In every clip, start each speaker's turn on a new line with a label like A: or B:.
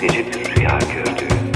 A: gece bir rüya gördü.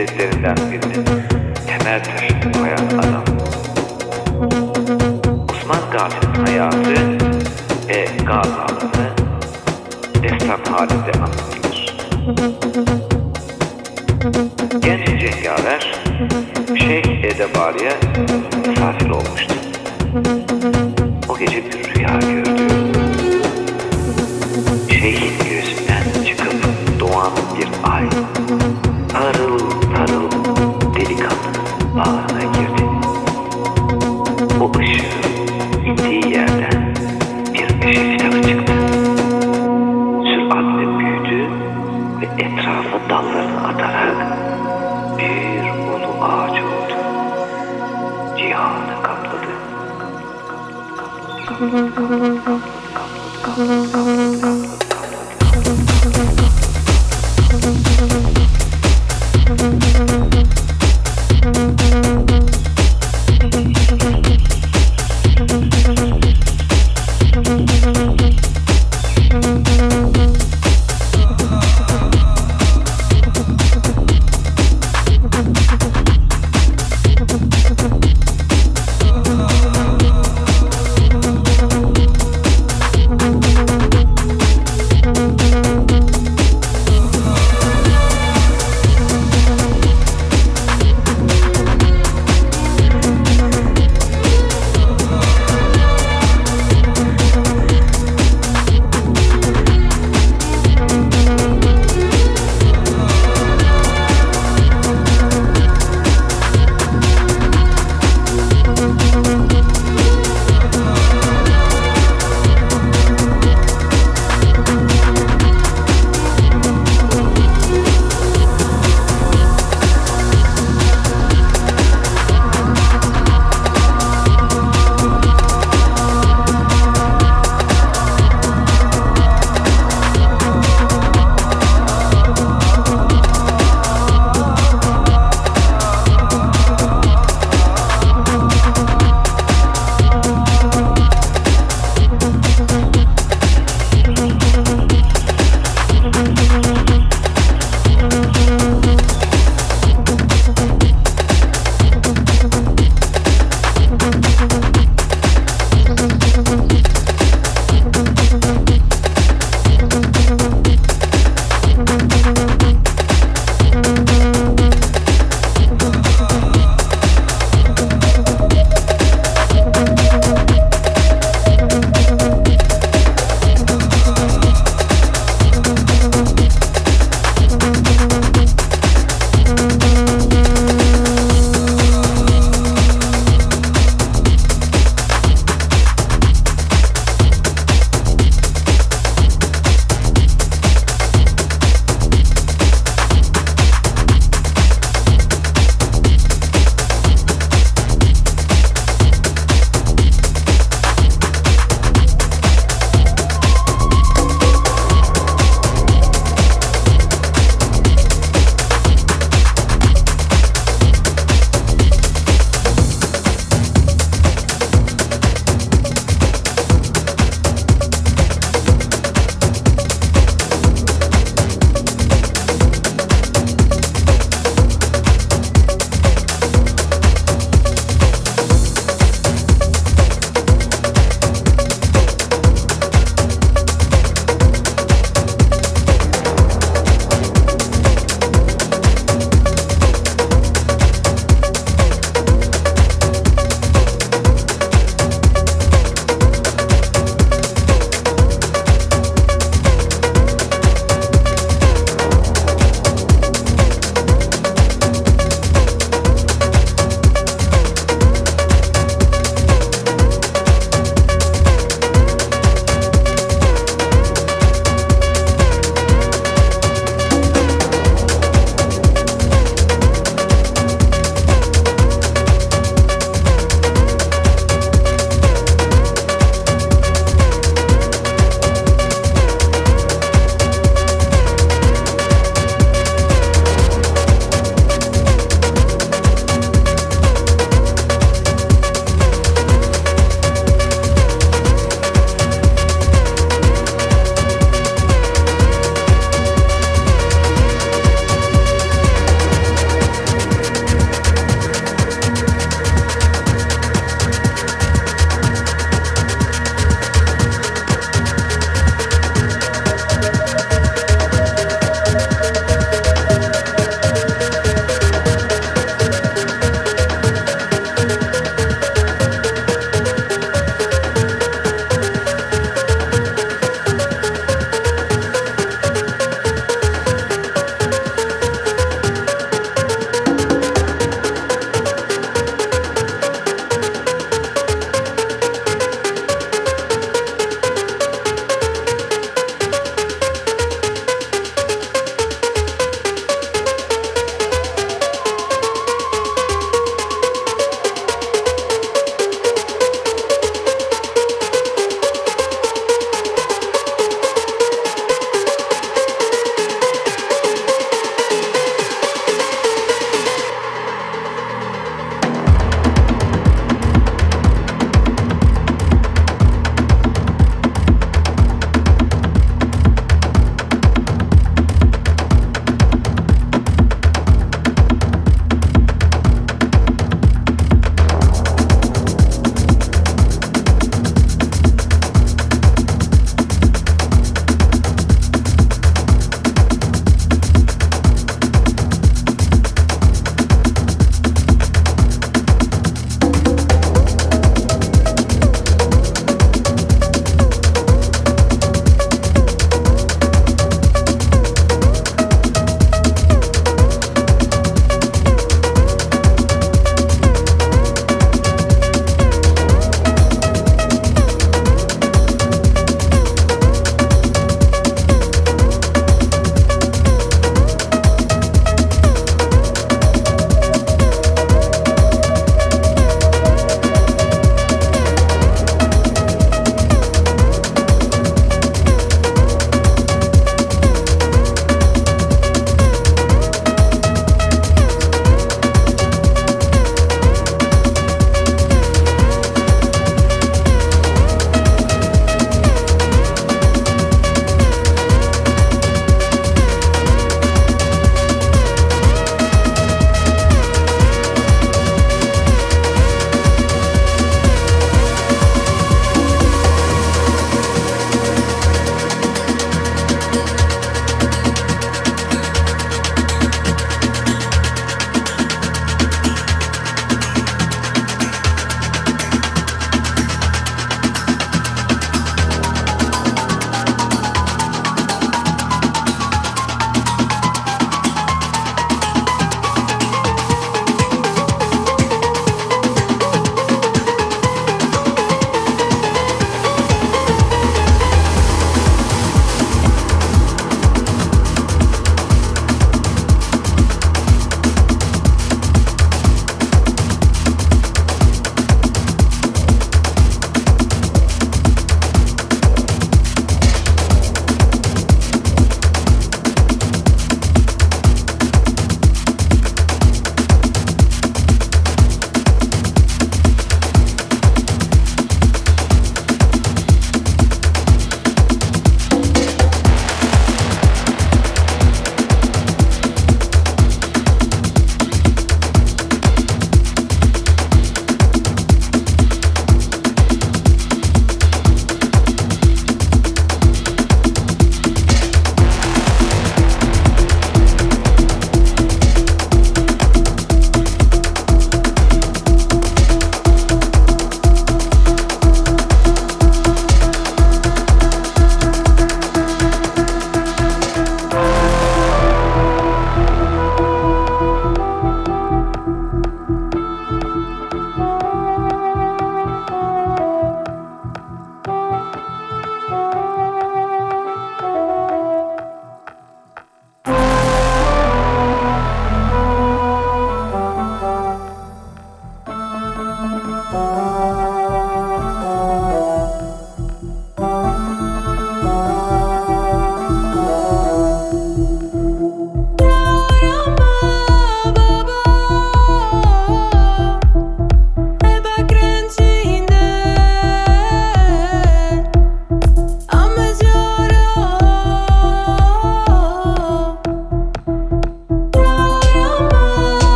A: Büyük devletlerinden